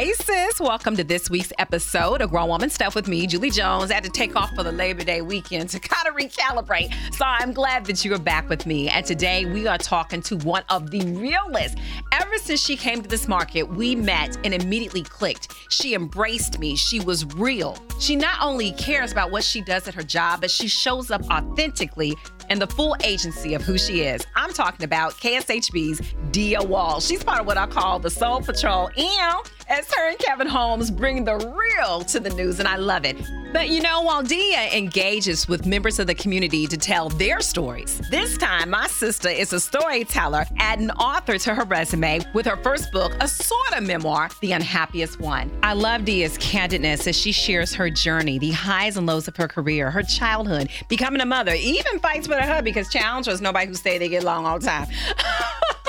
Hey, sis. Welcome to this week's episode of Grown Woman Stuff with me, Julie Jones. I had to take off for the Labor Day weekend to kind of recalibrate. So I'm glad that you are back with me. And today we are talking to one of the realest. Ever since she came to this market, we met and immediately clicked. She embraced me. She was real. She not only cares about what she does at her job, but she shows up authentically and the full agency of who she is. I'm talking about KSHB's Dia Wall. She's part of what I call the Soul Patrol. And as her and Kevin Holmes bring the real to the news, and I love it. But you know, while Dia engages with members of the community to tell their stories, this time my sister is a storyteller, adding author to her resume with her first book, a sort of memoir, The Unhappiest One. I love Dia's candidness as she shares her journey, the highs and lows of her career, her childhood, becoming a mother, even fights with her husband because challenge was nobody who stay they get along all the time.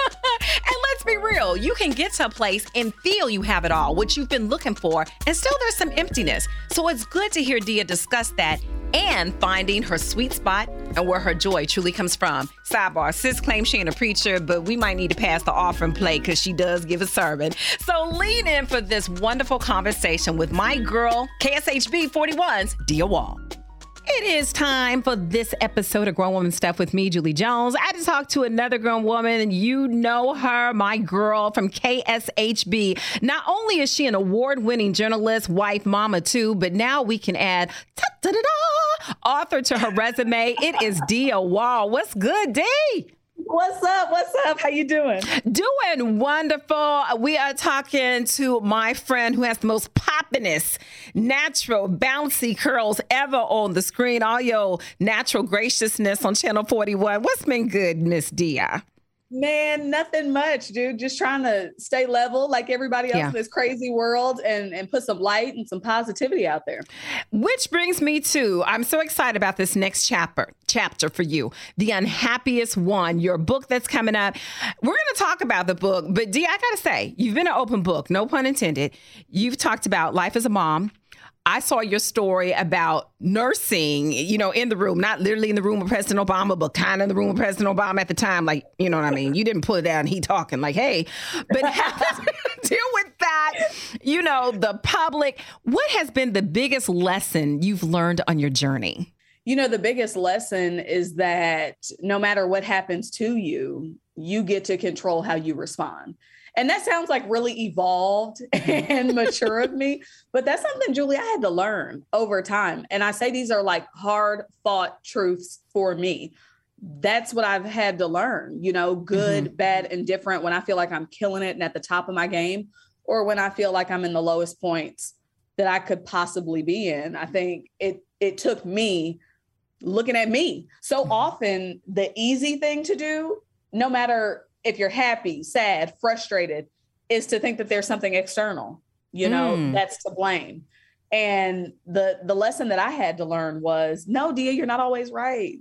let's be real, you can get to a place and feel you have it all, what you've been looking for, and still there's some emptiness. So it's good to hear Dia discuss that and finding her sweet spot and where her joy truly comes from. Sidebar, sis claims she ain't a preacher, but we might need to pass the offering plate because she does give a sermon. So lean in for this wonderful conversation with my girl, KSHB 41's Dia Wall. It is time for this episode of Grown Woman Stuff with me, Julie Jones. I just talked to another grown woman, and you know her, my girl from KSHB. Not only is she an award winning journalist, wife, mama, too, but now we can add author to her resume. It is Dia Wall. What's good, Dee? What's up? What's up? How you doing? Doing wonderful. We are talking to my friend who has the most poppiness, natural, bouncy curls ever on the screen. All your natural graciousness on Channel 41. What's been good, Miss Dia? Man, nothing much, dude. Just trying to stay level like everybody else yeah. in this crazy world and, and put some light and some positivity out there. Which brings me to I'm so excited about this next chapter chapter for you. The Unhappiest One, your book that's coming up. We're gonna talk about the book, but D, I gotta say, you've been an open book, no pun intended. You've talked about life as a mom, I saw your story about nursing, you know, in the room, not literally in the room with President Obama, but kind of in the room with President Obama at the time. Like, you know what I mean? You didn't pull it down, he talking like, hey, but deal with that, you know, the public. What has been the biggest lesson you've learned on your journey? You know, the biggest lesson is that no matter what happens to you, you get to control how you respond. And that sounds like really evolved and mature of me, but that's something, Julie, I had to learn over time. And I say these are like hard fought truths for me. That's what I've had to learn, you know, good, mm-hmm. bad, and different when I feel like I'm killing it and at the top of my game, or when I feel like I'm in the lowest points that I could possibly be in. I think it it took me looking at me. So mm-hmm. often the easy thing to do, no matter if you're happy, sad, frustrated, is to think that there's something external, you know, mm. that's to blame. And the the lesson that I had to learn was no, Dia, you're not always right.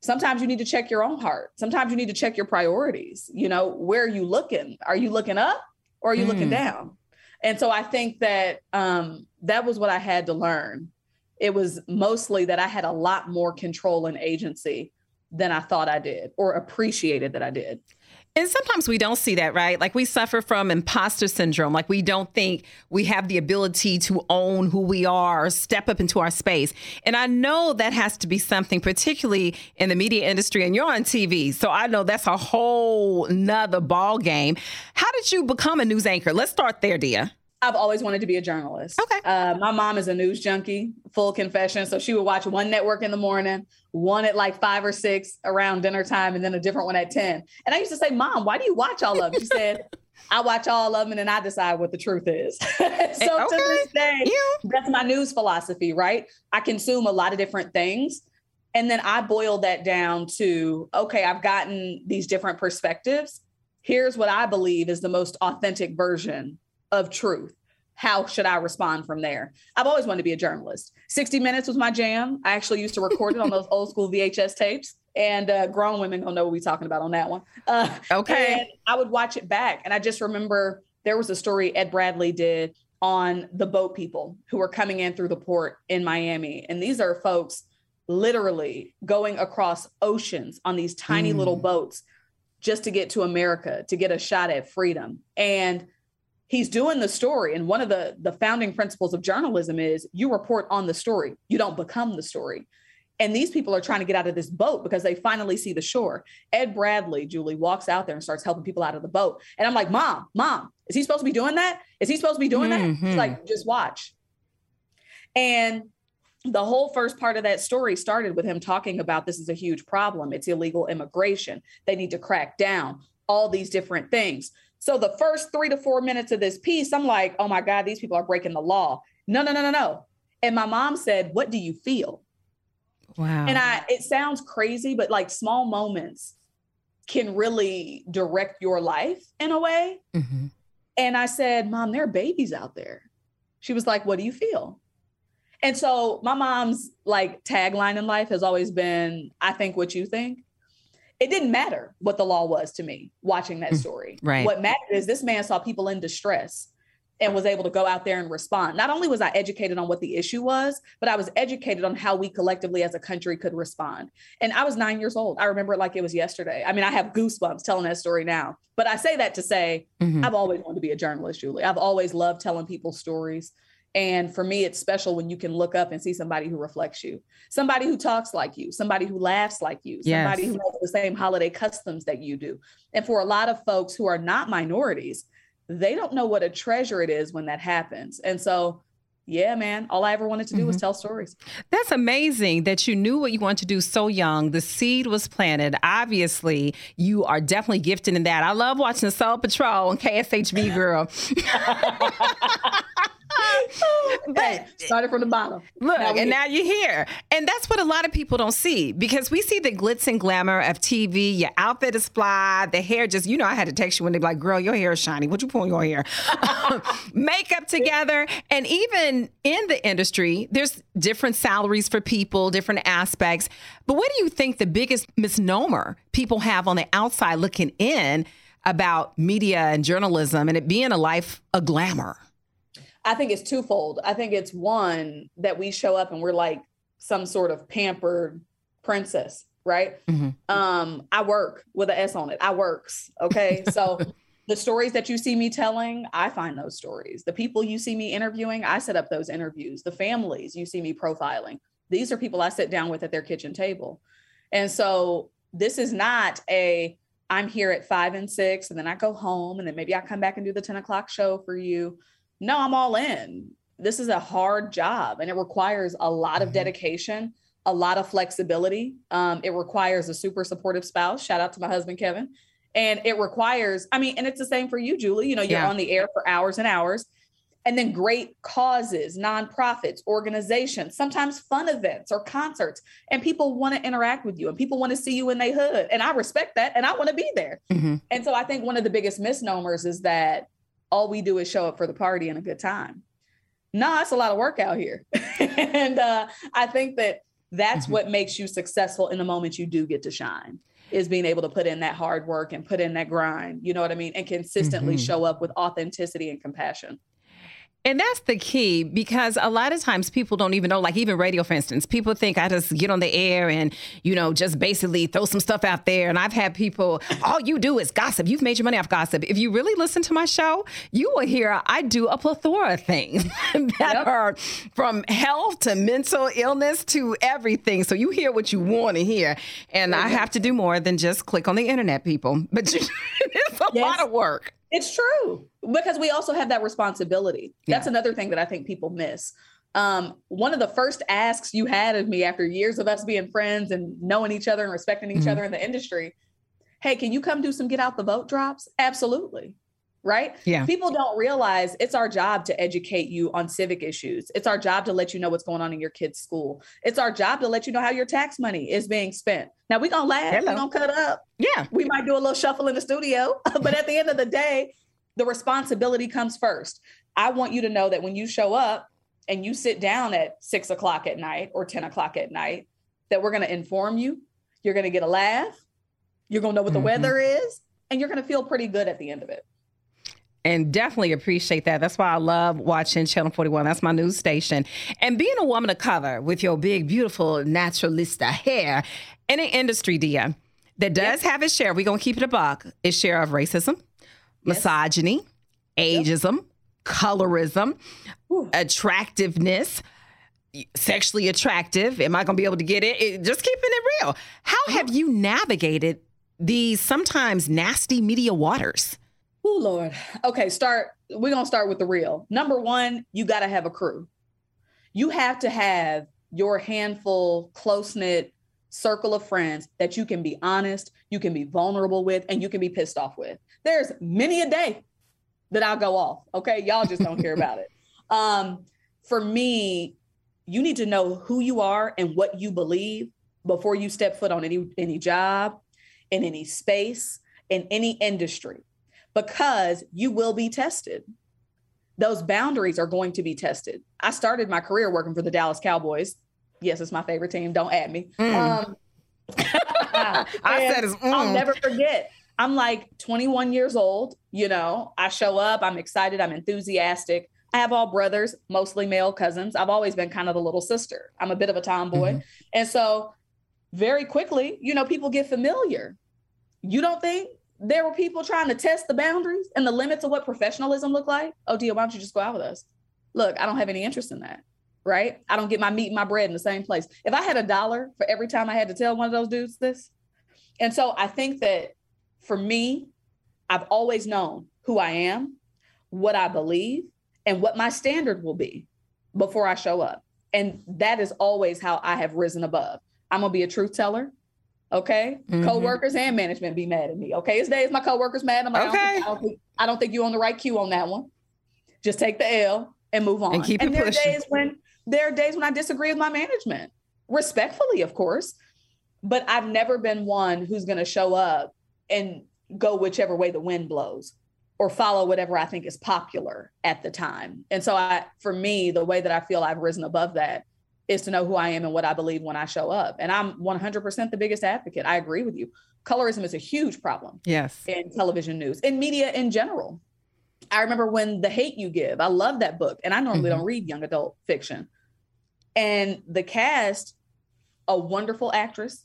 Sometimes you need to check your own heart. Sometimes you need to check your priorities. You know, where are you looking? Are you looking up or are you mm. looking down? And so I think that um, that was what I had to learn. It was mostly that I had a lot more control and agency than I thought I did or appreciated that I did. And sometimes we don't see that, right? Like we suffer from imposter syndrome. Like we don't think we have the ability to own who we are, step up into our space. And I know that has to be something, particularly in the media industry, and you're on TV. So I know that's a whole nother ball game. How did you become a news anchor? Let's start there, Dia. I've always wanted to be a journalist. Okay. Uh, my mom is a news junkie, full confession. So she would watch one network in the morning, one at like five or six around dinner time, and then a different one at 10. And I used to say, Mom, why do you watch all of them? She said, I watch all of them and then I decide what the truth is. so okay. to this day, yeah. that's my news philosophy, right? I consume a lot of different things. And then I boil that down to okay, I've gotten these different perspectives. Here's what I believe is the most authentic version of truth. How should I respond from there? I've always wanted to be a journalist. 60 Minutes was my jam. I actually used to record it on those old school VHS tapes. And uh, grown women don't know what we're talking about on that one. Uh, okay. I would watch it back. And I just remember there was a story Ed Bradley did on the boat people who were coming in through the port in Miami. And these are folks literally going across oceans on these tiny mm. little boats just to get to America, to get a shot at freedom. And he's doing the story. And one of the the founding principles of journalism is you report on the story. You don't become the story. And these people are trying to get out of this boat because they finally see the shore. Ed bradley julie walks out there and starts helping people out of the boat. And i'm like mom mom is he supposed to be doing that? Is he supposed to be doing mm-hmm. that She's like just watch. And the whole first part of that story started with him talking about this is a huge problem. It's illegal immigration. They need to crack down. All these different things so the first three to four minutes of this piece, I'm like, oh my God, these people are breaking the law. No, no, no, no, no. And my mom said, what do you feel? Wow. And I, it sounds crazy, but like small moments can really direct your life in a way. Mm-hmm. And I said, Mom, there are babies out there. She was like, What do you feel? And so my mom's like tagline in life has always been, I think what you think it didn't matter what the law was to me watching that mm, story. Right. What mattered is this man saw people in distress and was able to go out there and respond. Not only was I educated on what the issue was, but I was educated on how we collectively as a country could respond. And I was nine years old. I remember it like it was yesterday. I mean, I have goosebumps telling that story now. But I say that to say mm-hmm. I've always wanted to be a journalist, Julie. I've always loved telling people stories. And for me, it's special when you can look up and see somebody who reflects you, somebody who talks like you, somebody who laughs like you, yes. somebody who knows the same holiday customs that you do. And for a lot of folks who are not minorities, they don't know what a treasure it is when that happens. And so, yeah, man, all I ever wanted to do mm-hmm. was tell stories. That's amazing that you knew what you wanted to do so young. The seed was planted. Obviously, you are definitely gifted in that. I love watching Soul Patrol and KSHB Girl. but started from the bottom. Look, now and here. now you're here. And that's what a lot of people don't see because we see the glitz and glamour of TV. Your outfit is fly, the hair just, you know, I had to text you when they are like, girl, your hair is shiny. What you pulling your hair? Makeup together. And even in the industry, there's different salaries for people, different aspects. But what do you think the biggest misnomer people have on the outside looking in about media and journalism and it being a life of glamour? I think it's twofold. I think it's one that we show up and we're like some sort of pampered princess, right? Mm-hmm. Um, I work with an S on it. I works. Okay. So the stories that you see me telling, I find those stories. The people you see me interviewing, I set up those interviews. The families you see me profiling, these are people I sit down with at their kitchen table. And so this is not a I'm here at five and six, and then I go home, and then maybe I come back and do the 10 o'clock show for you no, I'm all in. This is a hard job and it requires a lot mm-hmm. of dedication, a lot of flexibility. Um, it requires a super supportive spouse. Shout out to my husband, Kevin. And it requires, I mean, and it's the same for you, Julie. You know, you're yeah. on the air for hours and hours. And then great causes, nonprofits, organizations, sometimes fun events or concerts. And people want to interact with you and people want to see you in their hood. And I respect that and I want to be there. Mm-hmm. And so I think one of the biggest misnomers is that all we do is show up for the party and a good time. No, it's a lot of work out here. and uh, I think that that's mm-hmm. what makes you successful in the moment you do get to shine is being able to put in that hard work and put in that grind, you know what I mean? And consistently mm-hmm. show up with authenticity and compassion. And that's the key because a lot of times people don't even know, like even radio, for instance, people think I just get on the air and, you know, just basically throw some stuff out there. And I've had people, all you do is gossip. You've made your money off gossip. If you really listen to my show, you will hear I do a plethora of things that yep. are from health to mental illness to everything. So you hear what you want to hear. And I have to do more than just click on the internet, people. But it's a yes. lot of work. It's true because we also have that responsibility. That's yeah. another thing that I think people miss. Um, one of the first asks you had of me after years of us being friends and knowing each other and respecting each mm-hmm. other in the industry hey, can you come do some get out the vote drops? Absolutely. Right? Yeah. People don't realize it's our job to educate you on civic issues. It's our job to let you know what's going on in your kid's school. It's our job to let you know how your tax money is being spent. Now we're gonna laugh, we're gonna cut up. Yeah. We might do a little shuffle in the studio, but at the end of the day, the responsibility comes first. I want you to know that when you show up and you sit down at six o'clock at night or 10 o'clock at night, that we're going to inform you. You're going to get a laugh. You're going to know what mm-hmm. the weather is, and you're going to feel pretty good at the end of it. And definitely appreciate that. That's why I love watching Channel 41. That's my news station. And being a woman of color with your big, beautiful naturalista hair in an industry, Dia, that does have its share, we're going to keep it a buck, its share of racism, yes. misogyny, ageism, yep. colorism, Ooh. attractiveness, sexually attractive. Am I going to be able to get it? it? Just keeping it real. How have you navigated these sometimes nasty media waters? Oh, Lord. Okay, start. We're going to start with the real. Number one, you got to have a crew. You have to have your handful, close knit circle of friends that you can be honest, you can be vulnerable with, and you can be pissed off with. There's many a day that I'll go off. Okay. Y'all just don't care about it. Um, for me, you need to know who you are and what you believe before you step foot on any any job, in any space, in any industry, because you will be tested. Those boundaries are going to be tested. I started my career working for the Dallas Cowboys. Yes, it's my favorite team. Don't add me. Mm. Um, I said it's, mm. I'll never forget. I'm like 21 years old. You know, I show up. I'm excited. I'm enthusiastic. I have all brothers, mostly male cousins. I've always been kind of the little sister. I'm a bit of a tomboy. Mm-hmm. And so, very quickly, you know, people get familiar. You don't think there were people trying to test the boundaries and the limits of what professionalism looked like? Oh, dear, why don't you just go out with us? Look, I don't have any interest in that. Right? I don't get my meat and my bread in the same place. If I had a dollar for every time I had to tell one of those dudes this, and so I think that for me, I've always known who I am, what I believe, and what my standard will be before I show up. And that is always how I have risen above. I'm gonna be a truth teller. Okay. Mm-hmm. Co-workers and management be mad at me. Okay. It's days my co-workers mad. I'm like, okay. I don't, think, I, don't think, I don't think you're on the right cue on that one. Just take the L and move on. And keep and there pushing. are days when there are days when I disagree with my management. Respectfully, of course. But I've never been one who's gonna show up and go whichever way the wind blows or follow whatever I think is popular at the time. And so I for me, the way that I feel I've risen above that is to know who I am and what I believe when I show up. And I'm 100% the biggest advocate. I agree with you. Colorism is a huge problem. Yes. In television news, in media in general. I remember when The Hate You Give, I love that book. And I normally mm-hmm. don't read young adult fiction. And the cast, a wonderful actress.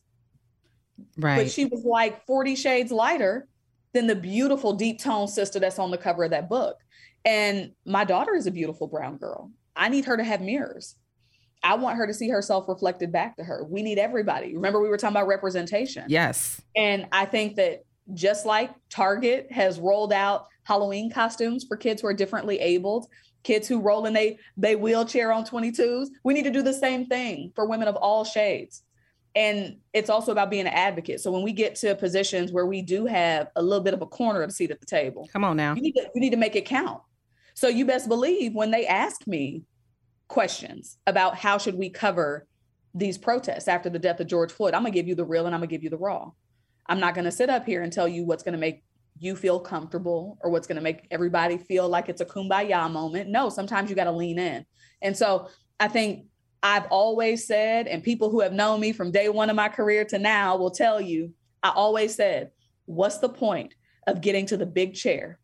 Right. But she was like 40 shades lighter than the beautiful deep tone sister that's on the cover of that book. And my daughter is a beautiful brown girl. I need her to have mirrors. I want her to see herself reflected back to her. We need everybody. Remember, we were talking about representation. Yes. And I think that just like Target has rolled out Halloween costumes for kids who are differently abled, kids who roll in they they wheelchair on 22s, we need to do the same thing for women of all shades and it's also about being an advocate. So when we get to positions where we do have a little bit of a corner of a seat at the table, come on now, you need to, you need to make it count. So you best believe when they ask me questions about how should we cover these protests after the death of George Floyd, I'm gonna give you the real and I'm gonna give you the raw. I'm not gonna sit up here and tell you what's gonna make you feel comfortable or what's gonna make everybody feel like it's a kumbaya moment. No, sometimes you gotta lean in. And so I think I've always said, and people who have known me from day one of my career to now will tell you, I always said, what's the point of getting to the big chair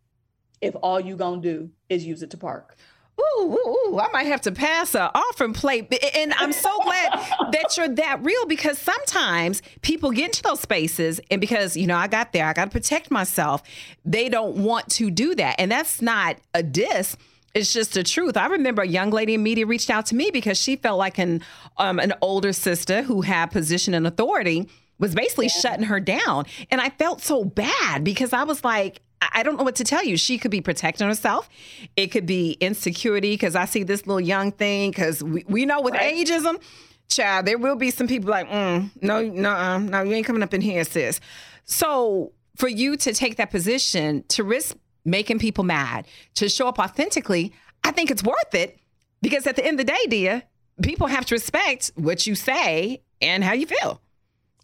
if all you gonna do is use it to park? Ooh, ooh, ooh, I might have to pass a offering plate. And I'm so glad that you're that real because sometimes people get into those spaces and because, you know, I got there, I got to protect myself. They don't want to do that. And that's not a diss it's just the truth. I remember a young lady in media reached out to me because she felt like an um, an older sister who had position and authority was basically yeah. shutting her down, and I felt so bad because I was like, I don't know what to tell you. She could be protecting herself. It could be insecurity because I see this little young thing because we, we know with right. ageism, child, there will be some people like, mm, no, no, no, you ain't coming up in here, sis. So for you to take that position to risk making people mad, to show up authentically, I think it's worth it because at the end of the day, dear, people have to respect what you say and how you feel.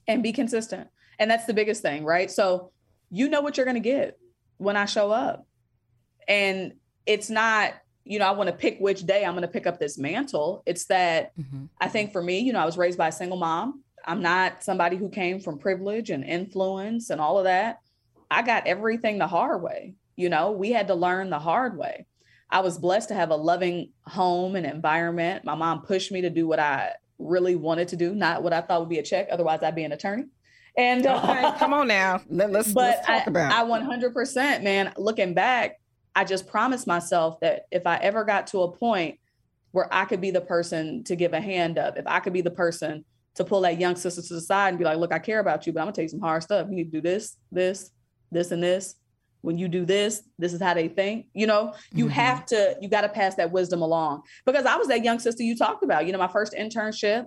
And be consistent. And that's the biggest thing, right? So you know what you're going to get when I show up. And it's not, you know, I want to pick which day I'm going to pick up this mantle. It's that mm-hmm. I think for me, you know, I was raised by a single mom. I'm not somebody who came from privilege and influence and all of that. I got everything the hard way. You know, we had to learn the hard way. I was blessed to have a loving home and environment. My mom pushed me to do what I really wanted to do, not what I thought would be a check. Otherwise, I'd be an attorney. And uh, come on now, Let, us but let's talk I, about. I 100%, man. Looking back, I just promised myself that if I ever got to a point where I could be the person to give a hand up, if I could be the person to pull that young sister to the side and be like, look, I care about you, but I'm gonna tell you some hard stuff. You need to do this, this, this, and this. When you do this, this is how they think. You know, you mm-hmm. have to, you got to pass that wisdom along. Because I was that young sister you talked about. You know, my first internship,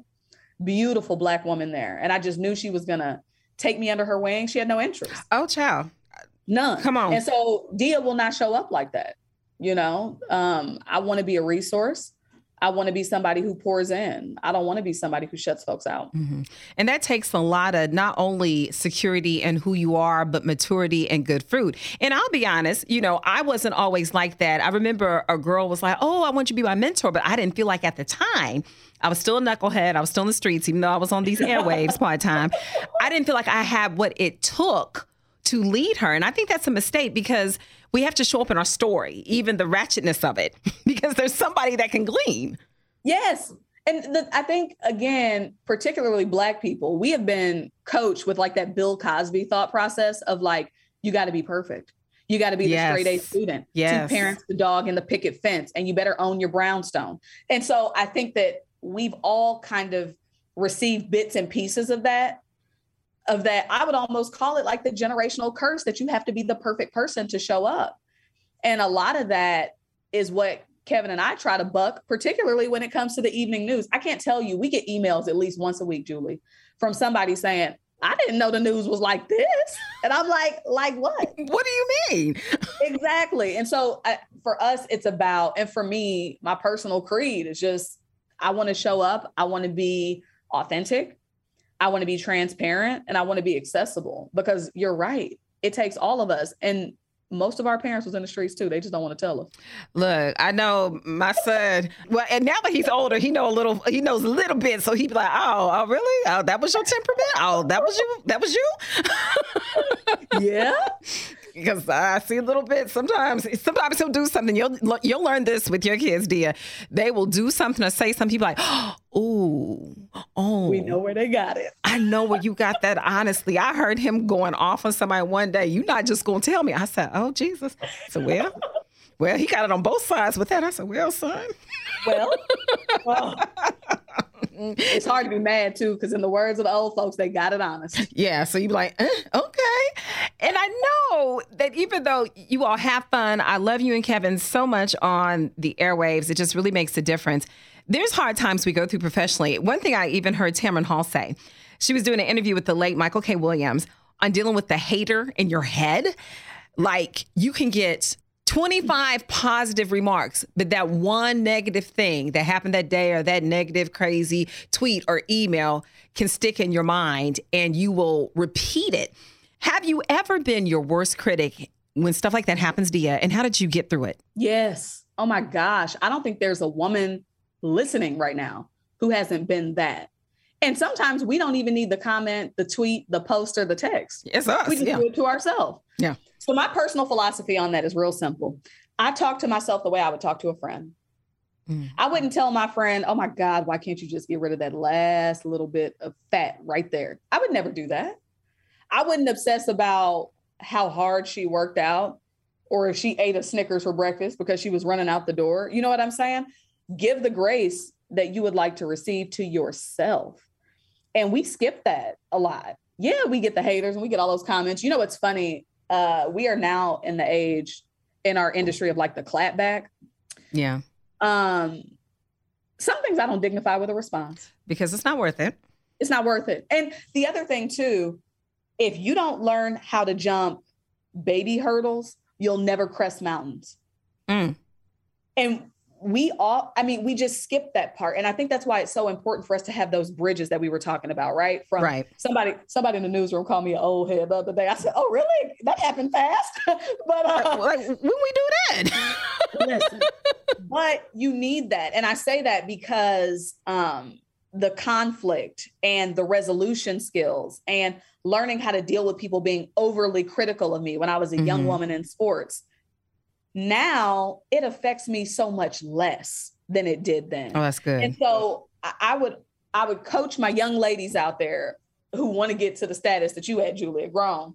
beautiful black woman there. And I just knew she was gonna take me under her wing. She had no interest. Oh, child. None. Come on. And so Dia will not show up like that. You know, um, I want to be a resource. I want to be somebody who pours in. I don't want to be somebody who shuts folks out. Mm-hmm. And that takes a lot of not only security and who you are, but maturity and good fruit. And I'll be honest, you know, I wasn't always like that. I remember a girl was like, Oh, I want you to be my mentor. But I didn't feel like at the time, I was still a knucklehead. I was still in the streets, even though I was on these airwaves part time. I didn't feel like I had what it took to lead her. And I think that's a mistake because we have to show up in our story, even the ratchetness of it, because there's somebody that can glean. Yes. And the, I think, again, particularly Black people, we have been coached with like that Bill Cosby thought process of like, you got to be perfect. You got to be yes. the straight A student. Yes. Two parents, the dog, and the picket fence, and you better own your brownstone. And so I think that we've all kind of received bits and pieces of that of that i would almost call it like the generational curse that you have to be the perfect person to show up and a lot of that is what kevin and i try to buck particularly when it comes to the evening news i can't tell you we get emails at least once a week julie from somebody saying I didn't know the news was like this. And I'm like, like what? What do you mean? exactly. And so I, for us, it's about, and for me, my personal creed is just, I want to show up. I want to be authentic. I want to be transparent and I want to be accessible because you're right. It takes all of us. And most of our parents was in the streets too. They just don't want to tell us. Look, I know my son. Well, and now that he's older, he know a little. He knows a little bit, so he'd be like, "Oh, oh, really? Oh, that was your temperament? Oh, that was you? That was you?" yeah because I see a little bit. Sometimes, sometimes he'll do something. You'll you'll learn this with your kids, dear. They will do something or say something. People like, oh, oh. We know where they got it. I know where you got that. Honestly, I heard him going off on somebody one day. You're not just gonna tell me. I said, oh Jesus. So well. Well, he got it on both sides with that. I said, well, son. Well, well it's hard to be mad too, because in the words of the old folks, they got it honest. Yeah. So you be like, eh, okay. And I know that even though you all have fun, I love you and Kevin so much on the airwaves. It just really makes a difference. There's hard times we go through professionally. One thing I even heard Tamron Hall say, she was doing an interview with the late Michael K. Williams on dealing with the hater in your head. Like you can get 25 positive remarks, but that one negative thing that happened that day or that negative, crazy tweet or email can stick in your mind and you will repeat it. Have you ever been your worst critic when stuff like that happens to you? And how did you get through it? Yes. Oh my gosh. I don't think there's a woman listening right now who hasn't been that. And sometimes we don't even need the comment, the tweet, the post, or the text. It's us. We just yeah. do it to ourselves. Yeah. So my personal philosophy on that is real simple. I talk to myself the way I would talk to a friend. Mm. I wouldn't tell my friend, "Oh my God, why can't you just get rid of that last little bit of fat right there?" I would never do that. I wouldn't obsess about how hard she worked out or if she ate a Snickers for breakfast because she was running out the door. You know what I'm saying? Give the grace that you would like to receive to yourself. And we skip that a lot. Yeah, we get the haters and we get all those comments. You know what's funny? Uh, we are now in the age in our industry of like the clapback. Yeah. Um, some things I don't dignify with a response because it's not worth it. It's not worth it. And the other thing too, if you don't learn how to jump baby hurdles, you'll never crest mountains. Mm. And we all i mean we just skipped that part. And i think that's why it's so important for us to have those bridges that we were talking about right? From right. somebody somebody in the newsroom called me an old head the other day. I said oh really? That happened fast. But uh, when we do that? Listen, but you need that. And i say that because um the conflict and the resolution skills and learning how to deal with people being overly critical of me when i was a mm-hmm. young woman in sports now it affects me so much less than it did then. Oh, that's good. And so I would I would coach my young ladies out there who want to get to the status that you had, Julie, grown.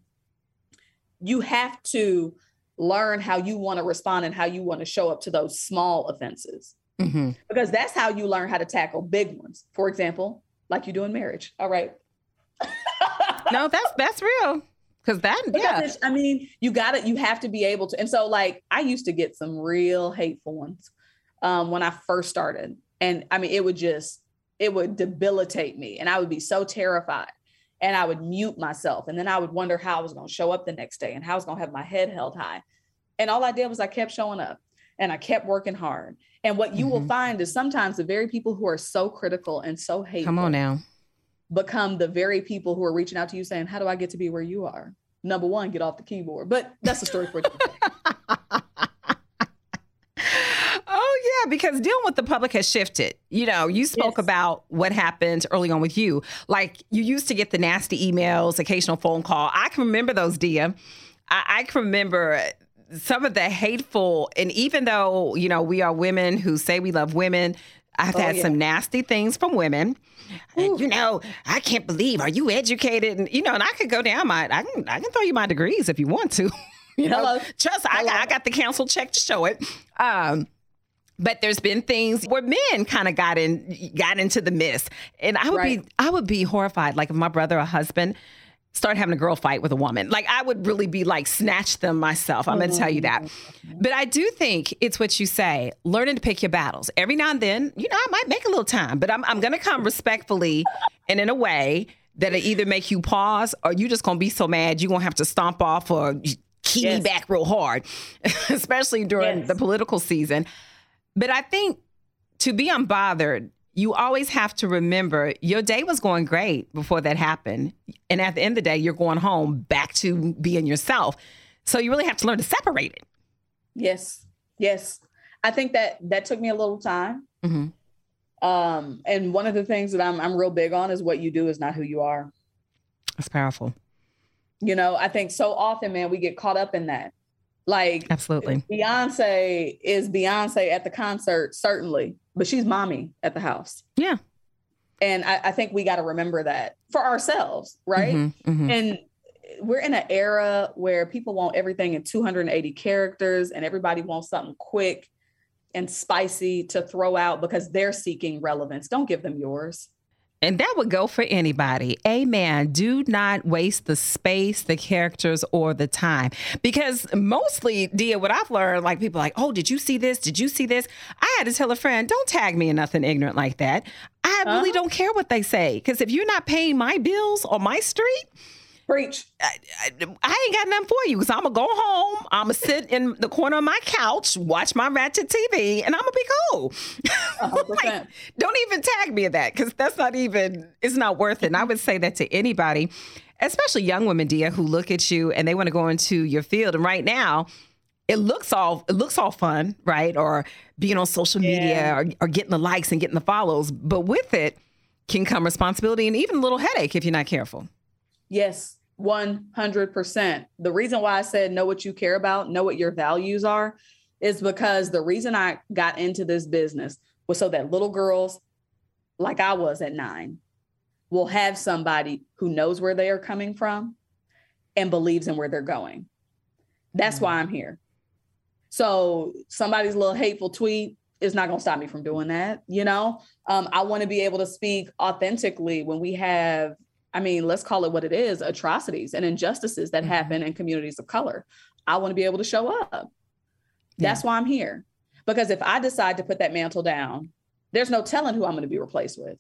You have to learn how you want to respond and how you want to show up to those small offenses. Mm-hmm. Because that's how you learn how to tackle big ones. For example, like you do in marriage. All right. no, that's that's real. Cause that, yeah. I mean, you got to You have to be able to. And so, like, I used to get some real hateful ones um, when I first started, and I mean, it would just, it would debilitate me, and I would be so terrified, and I would mute myself, and then I would wonder how I was going to show up the next day, and how I was going to have my head held high, and all I did was I kept showing up, and I kept working hard. And what you will Mhm. find is sometimes the very people who are so critical and so hateful Come on now. Become the very people who are reaching out to you saying, How do I get to be where you are? Number one, get off the keyboard. But that's a story for you. Oh yeah, because dealing with the public has shifted. You know, you spoke Yes. about what happened early on with you. Like you used to get the nasty emails, occasional phone call. I can remember those, Dia. I, I can remember some of the hateful, and even though you know we are women who say we love women, I've Oh, had yeah. some nasty things from women. And, you know, I can't believe. Are you educated? And you know, and I could go down my. I can. I can throw you my degrees if you want to. you know, Hello. trust. I, Hello. I got the council check to show it. Um, but there's been things where men kind of got in got into the mist and i would be i would be horrified like if my brother or husband start having a girl fight with a woman. Like i would really be like snatch them myself. I'm gonna tell you that. Mm-hmm. But i do think it's what you say learning to pick your battles. Every now and then you know i might make a little time but i'm, I'm gonna come respectfully and in a way that it either make you pause or you just gonna be so mad you're gonna have to stomp off or key me back real hard especially during Yes. the political season. But I think to be unbothered, you always have to remember your day was going great before that happened. And at the end of the day, you're going home back to being yourself. So you really have to learn to separate it. yes. Yes. I think that that took me a little time. Mhm. Um, and one of the things that I'm I'm real big on is what you do is not who you are. That's powerful. You know, I think so often, man, we get caught up in that. Like Absolutely. Beyonce is Beyonce at the concert, certainly, but she's mommy at the house. Yeah. And I, I think we got to remember that for ourselves, right? Mhm, mhm. And we're in an era where people want everything in 280 characters and everybody wants something quick and spicy to throw out because they're seeking relevance. Don't give them yours. And that would go for anybody. Amen. Do not waste the space, the characters, or the time. Because mostly, Dia, what I've learned, like people are like, oh, did you see this? Did you see this? Had to tell a friend, don't tag me in nothing ignorant like that. I really Uh-huh. don't care what they say. Because if you're not paying my bills on my street, Preach. I, I, I ain't got nothing for you. Because I'm going to go home. I'm going to sit in the corner of my couch, watch my ratchet TV, and I'm going to be cool. 100%. don't even tag me in that because that's not even it's not worth it. And I would say that to anybody, especially young women, Dia, who look at you and they want to go into your field. And right now, it looks all it looks all fun, right? Or being on social media Yeah. or, or getting the likes and getting the follows. But with it can come responsibility and even a little headache if you're not careful. Yes, 100%. The reason why I said know what you care about, know what your values are, is because the reason I got into this business was so that little girls, like I was at nine, will have somebody who knows where they are coming from and believes in where they're going. That's why mm. I'm here. So somebody's little hateful tweet is not going to stop me from doing that. You know, um, I want to be able to speak authentically when we have I mean, let's call it what it is atrocities and injustices that Mhm. happen in communities of color. I want to be able to show up. That's why I'm here. Because if I decide to put that mantle down, there's no telling who I'm going to be replaced with.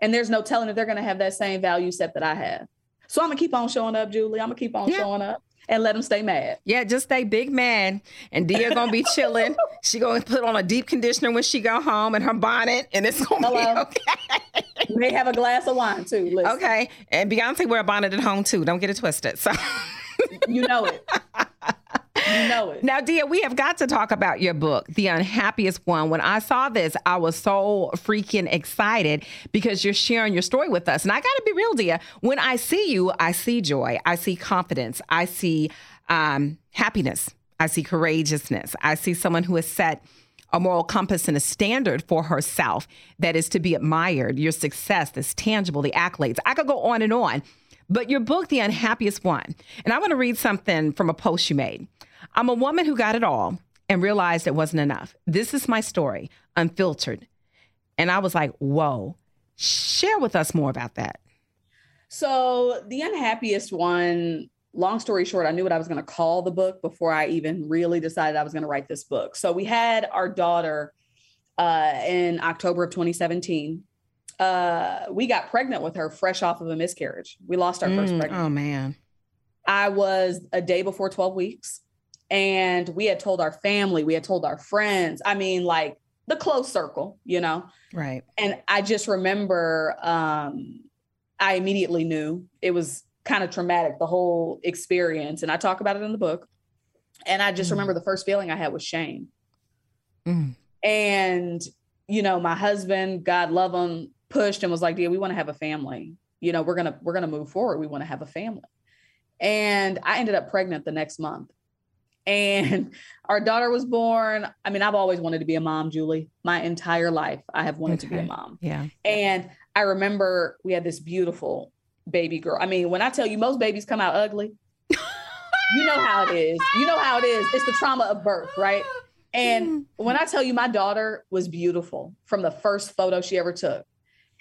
And there's no telling if they're going to have that same value set that I have. So I'm going to keep on showing up, Julie. I'm going to keep on Yeah. showing up and let them stay mad. Yeah, just stay big man. And Dia gonna be chilling. She gonna put on a deep conditioner when she go home and her bonnet, and it's gonna Hello. be okay. May have a glass of wine too. Listen, Okay. And Beyonce wear a bonnet at home too. Don't get it twisted. So you know it. Know it. now, Dia, we have got to talk about your book, The Unhappiest One. When I saw this, I was so freaking excited because you're sharing your story with us. And I gotta be real, Dia. When I see you, I see joy, I see confidence, I see um, happiness, I see courageousness, I see someone who has set a moral compass and a standard for herself that is to be admired. Your success, that's tangible, the accolades. I could go on and on. But your book, The Unhappiest One, and I want to read something from a post you made. I'm a woman who got it all and realized it wasn't enough. This is my story, unfiltered. And I was like, whoa, share with us more about that. So, The Unhappiest One, long story short, I knew what I was going to call the book before I even really decided I was going to write this book. So, we had our daughter uh, in October of 2017 uh, we got pregnant with her fresh off of a miscarriage. We lost our mm, first pregnancy. Oh man. I was a day before 12 weeks and we had told our family, we had told our friends. I mean, like the close circle, you know? Right. And I just remember um, I immediately knew it was kind of traumatic, the whole experience. And I talk about it in the book. And I just mm. remember the first feeling I had was shame. Mm. And, you know, my husband, God love him, pushed and was like, "Yeah, we want to have a family. You know, we're gonna we're gonna move forward. We want to have a family." And I ended up pregnant the next month, and our daughter was born. I mean, I've always wanted to be a mom, Julie. My entire life, I have wanted okay. to be a mom. Yeah. And I remember we had this beautiful baby girl. I mean, when I tell you, most babies come out ugly. you know how it is. You know how it is. It's the trauma of birth, right? And mm. when I tell you, my daughter was beautiful from the first photo she ever took.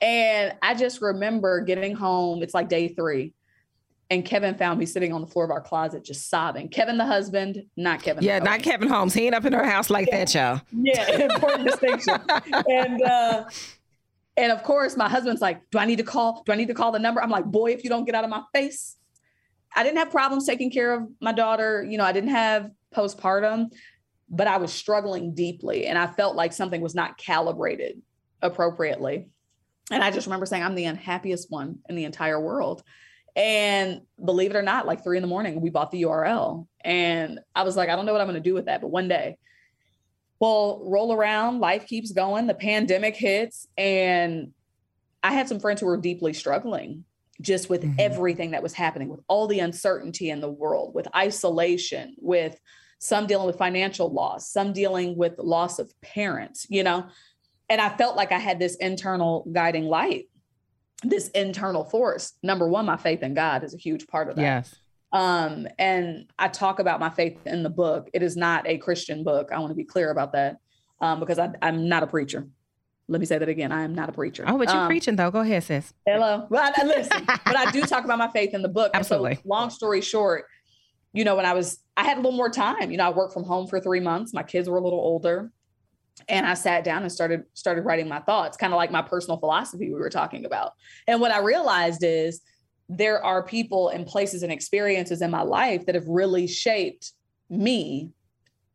And I just remember getting home, it's like day three. And Kevin found me sitting on the floor of our closet just sobbing. Kevin, the husband, not Kevin. Yeah, not Kevin Holmes. He ain't up in her house like yeah. that, y'all. Yeah, important distinction. And uh, and of course, my husband's like, "Do I need to call? Do I need to call the number?" I'm like, "Boy, if you don't get out of my face." I didn't have problems taking care of my daughter. You know, I didn't have postpartum, but I was struggling deeply, and I felt like something was not calibrated appropriately. And I just remember saying, I'm the unhappiest one in the entire world. And believe it or not, like three in the morning, we bought the URL. And I was like, I don't know what I'm going to do with that, but one day, well, roll around, life keeps going, the pandemic hits. And I had some friends who were deeply struggling just with mm-hmm. everything that was happening, with all the uncertainty in the world, with isolation, with some dealing with financial loss, some dealing with loss of parents, you know? And I felt like I had this internal guiding light, this internal force. Number one, my faith in God is a huge part of that. Yes. Um, and I talk about my faith in the book. It is not a Christian book. I want to be clear about that um, because I, am not a preacher. Let me say that again. I am not a preacher. Oh, but you're um, preaching though. Go ahead, sis. Hello. Well, I, listen, but I do talk about my faith in the book. Absolutely. So, long story short, you know, when I was, I had a little more time. You know, I worked from home for three months. My kids were a little older and I sat down and started started writing my thoughts, kind of like my personal philosophy we were talking about. And what I realized is there are people and places and experiences in my life that have really shaped me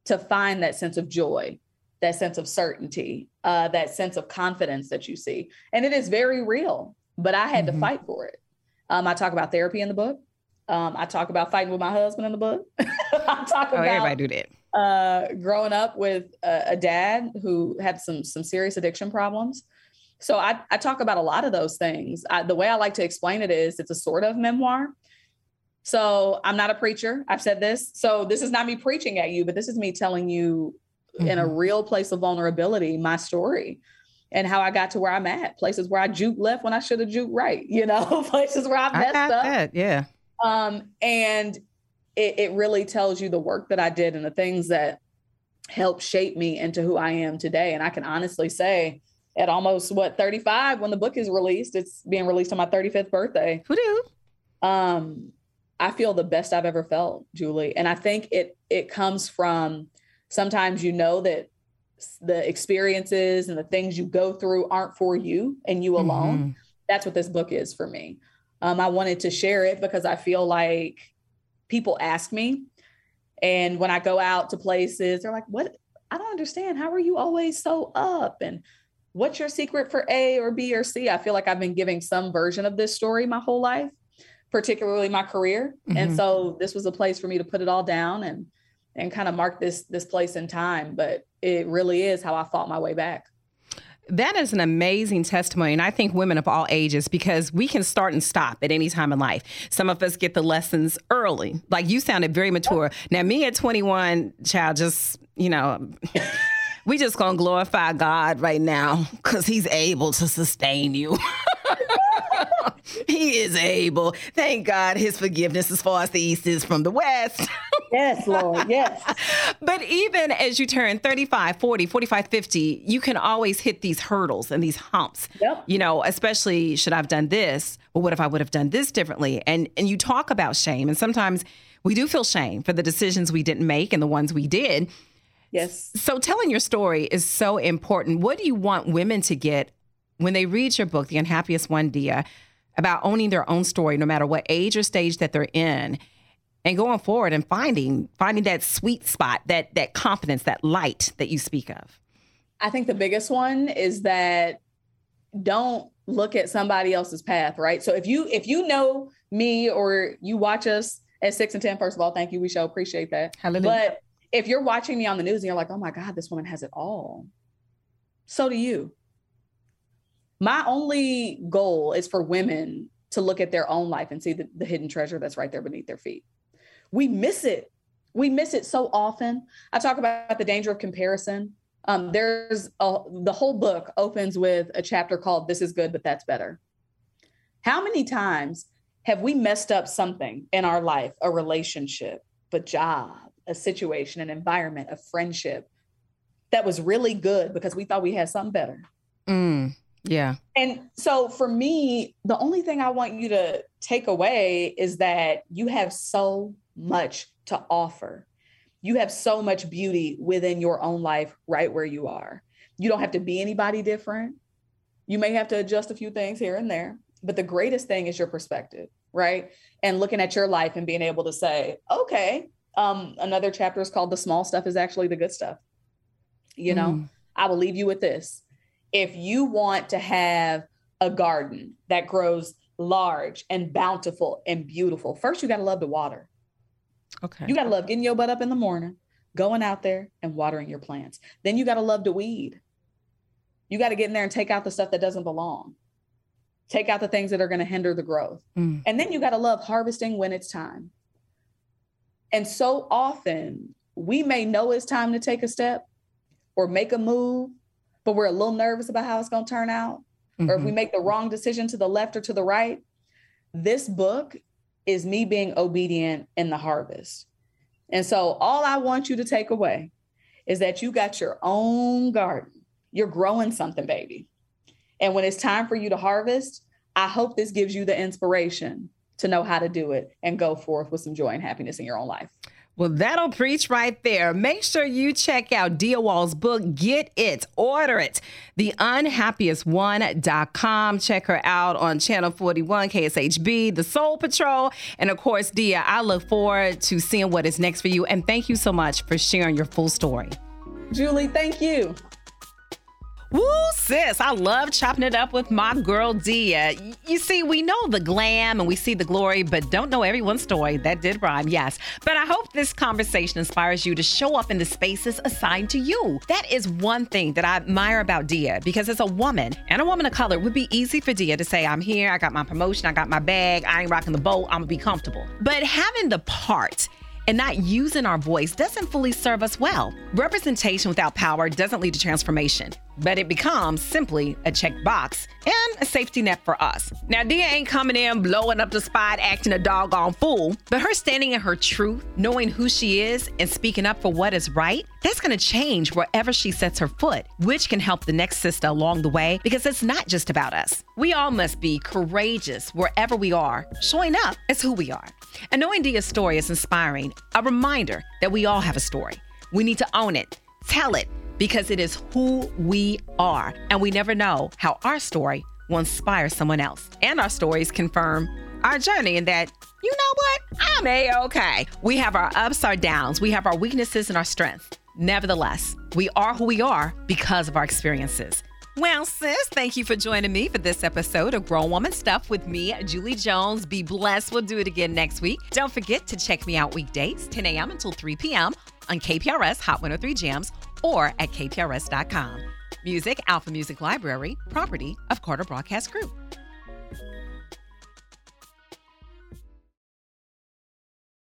to find that sense of joy, that sense of certainty, uh, that sense of confidence that you see. And it is very real, but I had mm-hmm. to fight for it. Um, I talk about therapy in the book. Um, I talk about fighting with my husband in the book. I talk oh, about everybody do that uh, growing up with a, a, dad who had some some serious addiction problems. So I, I talk about a lot of those things. I, the way I like to explain it is it's a sort of memoir. So I'm not a preacher. I've said this. So this is not me preaching at you, but this is me telling you mm-hmm. in a mm-hmm. real place of vulnerability my story and how I got to where I'm at. Places where I juke left when I should have juke right. You know, places where I messed I up. That, yeah. Um, and it, it really tells you the work that I did and the things that helped shape me into who I am today. And I can honestly say, at almost what 35 when the book is released, it's being released on my 35th birthday. Who do? Um, I feel the best I've ever felt, Julie. And I think it it comes from sometimes you know that the experiences and the things you go through aren't for you and you alone. Mm-hmm. That's what this book is for me. Um, I wanted to share it because I feel like people ask me. And when I go out to places, they're like, what? I don't understand. How are you always so up? And what's your secret for A or B or C? I feel like I've been giving some version of this story my whole life, particularly my career. Mm-hmm. And so this was a place for me to put it all down and and kind of mark this this place in time. But it really is how I fought my way back. That is an amazing testimony. And I think women of all ages, because we can start and stop at any time in life. Some of us get the lessons early. Like you sounded very mature. Now, me at 21, child, just, you know, we just gonna glorify God right now because He's able to sustain you. he is able. Thank God his forgiveness as far as the east is from the west. yes, Lord. Yes. but even as you turn 35, 40, 45, 50, you can always hit these hurdles and these humps. Yep. You know, especially should I've done this? Well, what if I would have done this differently? And and you talk about shame and sometimes we do feel shame for the decisions we didn't make and the ones we did. Yes. So telling your story is so important. What do you want women to get when they read your book, The Unhappiest One, Dia, about owning their own story, no matter what age or stage that they're in, and going forward and finding finding that sweet spot, that that confidence, that light that you speak of? I think the biggest one is that don't look at somebody else's path, right? So if you if you know me or you watch us at six and ten, first of all, thank you. We shall appreciate that. Hallelujah. But if you're watching me on the news and you're like, oh my God, this woman has it all, so do you. My only goal is for women to look at their own life and see the, the hidden treasure that's right there beneath their feet. We miss it. We miss it so often. I talk about the danger of comparison. Um, there's a, the whole book opens with a chapter called This is Good, but That's Better. How many times have we messed up something in our life, a relationship, a job, a situation, an environment, a friendship that was really good because we thought we had something better. Mm, yeah. And so for me, the only thing I want you to take away is that you have so much to offer. You have so much beauty within your own life right where you are. You don't have to be anybody different. You may have to adjust a few things here and there, but the greatest thing is your perspective, right? And looking at your life and being able to say, okay, um, another chapter is called The Small Stuff is Actually the Good Stuff. You know, mm. I will leave you with this. If you want to have a garden that grows large and bountiful and beautiful, first you got to love the water. Okay. You got to love getting your butt up in the morning, going out there and watering your plants. Then you got to love the weed. You got to get in there and take out the stuff that doesn't belong. Take out the things that are going to hinder the growth. Mm. And then you got to love harvesting when it's time. And so often we may know it's time to take a step or make a move, but we're a little nervous about how it's going to turn out. Mm-hmm. Or if we mm-hmm. make the wrong decision to the left or to the right. This book is me being obedient in the harvest. And so all I want you to take away is that you got your own garden. You're growing something, baby. And when it's time for you to harvest, I hope this gives you the inspiration to know how to do it and go forth with some joy and happiness in your own life. Well, that'll preach right there. Make sure you check out Dia Wall's book, Get It, order it. TheUnhappiestOne.com. Check her out on Channel 41, KSHB, The Soul Patrol. And of course, Dia, I look forward to seeing what is next for you. And thank you so much for sharing your full story. Julie, thank you. Woo, sis, I love chopping it up with my girl Dia. You see, we know the glam and we see the glory, but don't know everyone's story. That did rhyme, yes. But I hope this conversation inspires you to show up in the spaces assigned to you. That is one thing that I admire about Dia because as a woman and a woman of color, it would be easy for Dia to say, I'm here, I got my promotion, I got my bag, I ain't rocking the boat, I'm gonna be comfortable. But having the part, and not using our voice doesn't fully serve us well. Representation without power doesn't lead to transformation but it becomes simply a checkbox and a safety net for us. Now, Dia ain't coming in, blowing up the spot, acting a doggone fool, but her standing in her truth, knowing who she is, and speaking up for what is right, that's gonna change wherever she sets her foot, which can help the next sister along the way because it's not just about us. We all must be courageous wherever we are, showing up as who we are. And knowing Dia's story is inspiring, a reminder that we all have a story. We need to own it, tell it, because it is who we are. And we never know how our story will inspire someone else. And our stories confirm our journey in that, you know what? I'm A okay. We have our ups, our downs, we have our weaknesses and our strengths. Nevertheless, we are who we are because of our experiences. Well, sis, thank you for joining me for this episode of Grown Woman Stuff with me, Julie Jones. Be blessed. We'll do it again next week. Don't forget to check me out weekdays, 10 a.m. until 3 p.m. on KPRS Hot 103 Jams or at kprs.com. Music, Alpha Music Library, property of Carter Broadcast Group.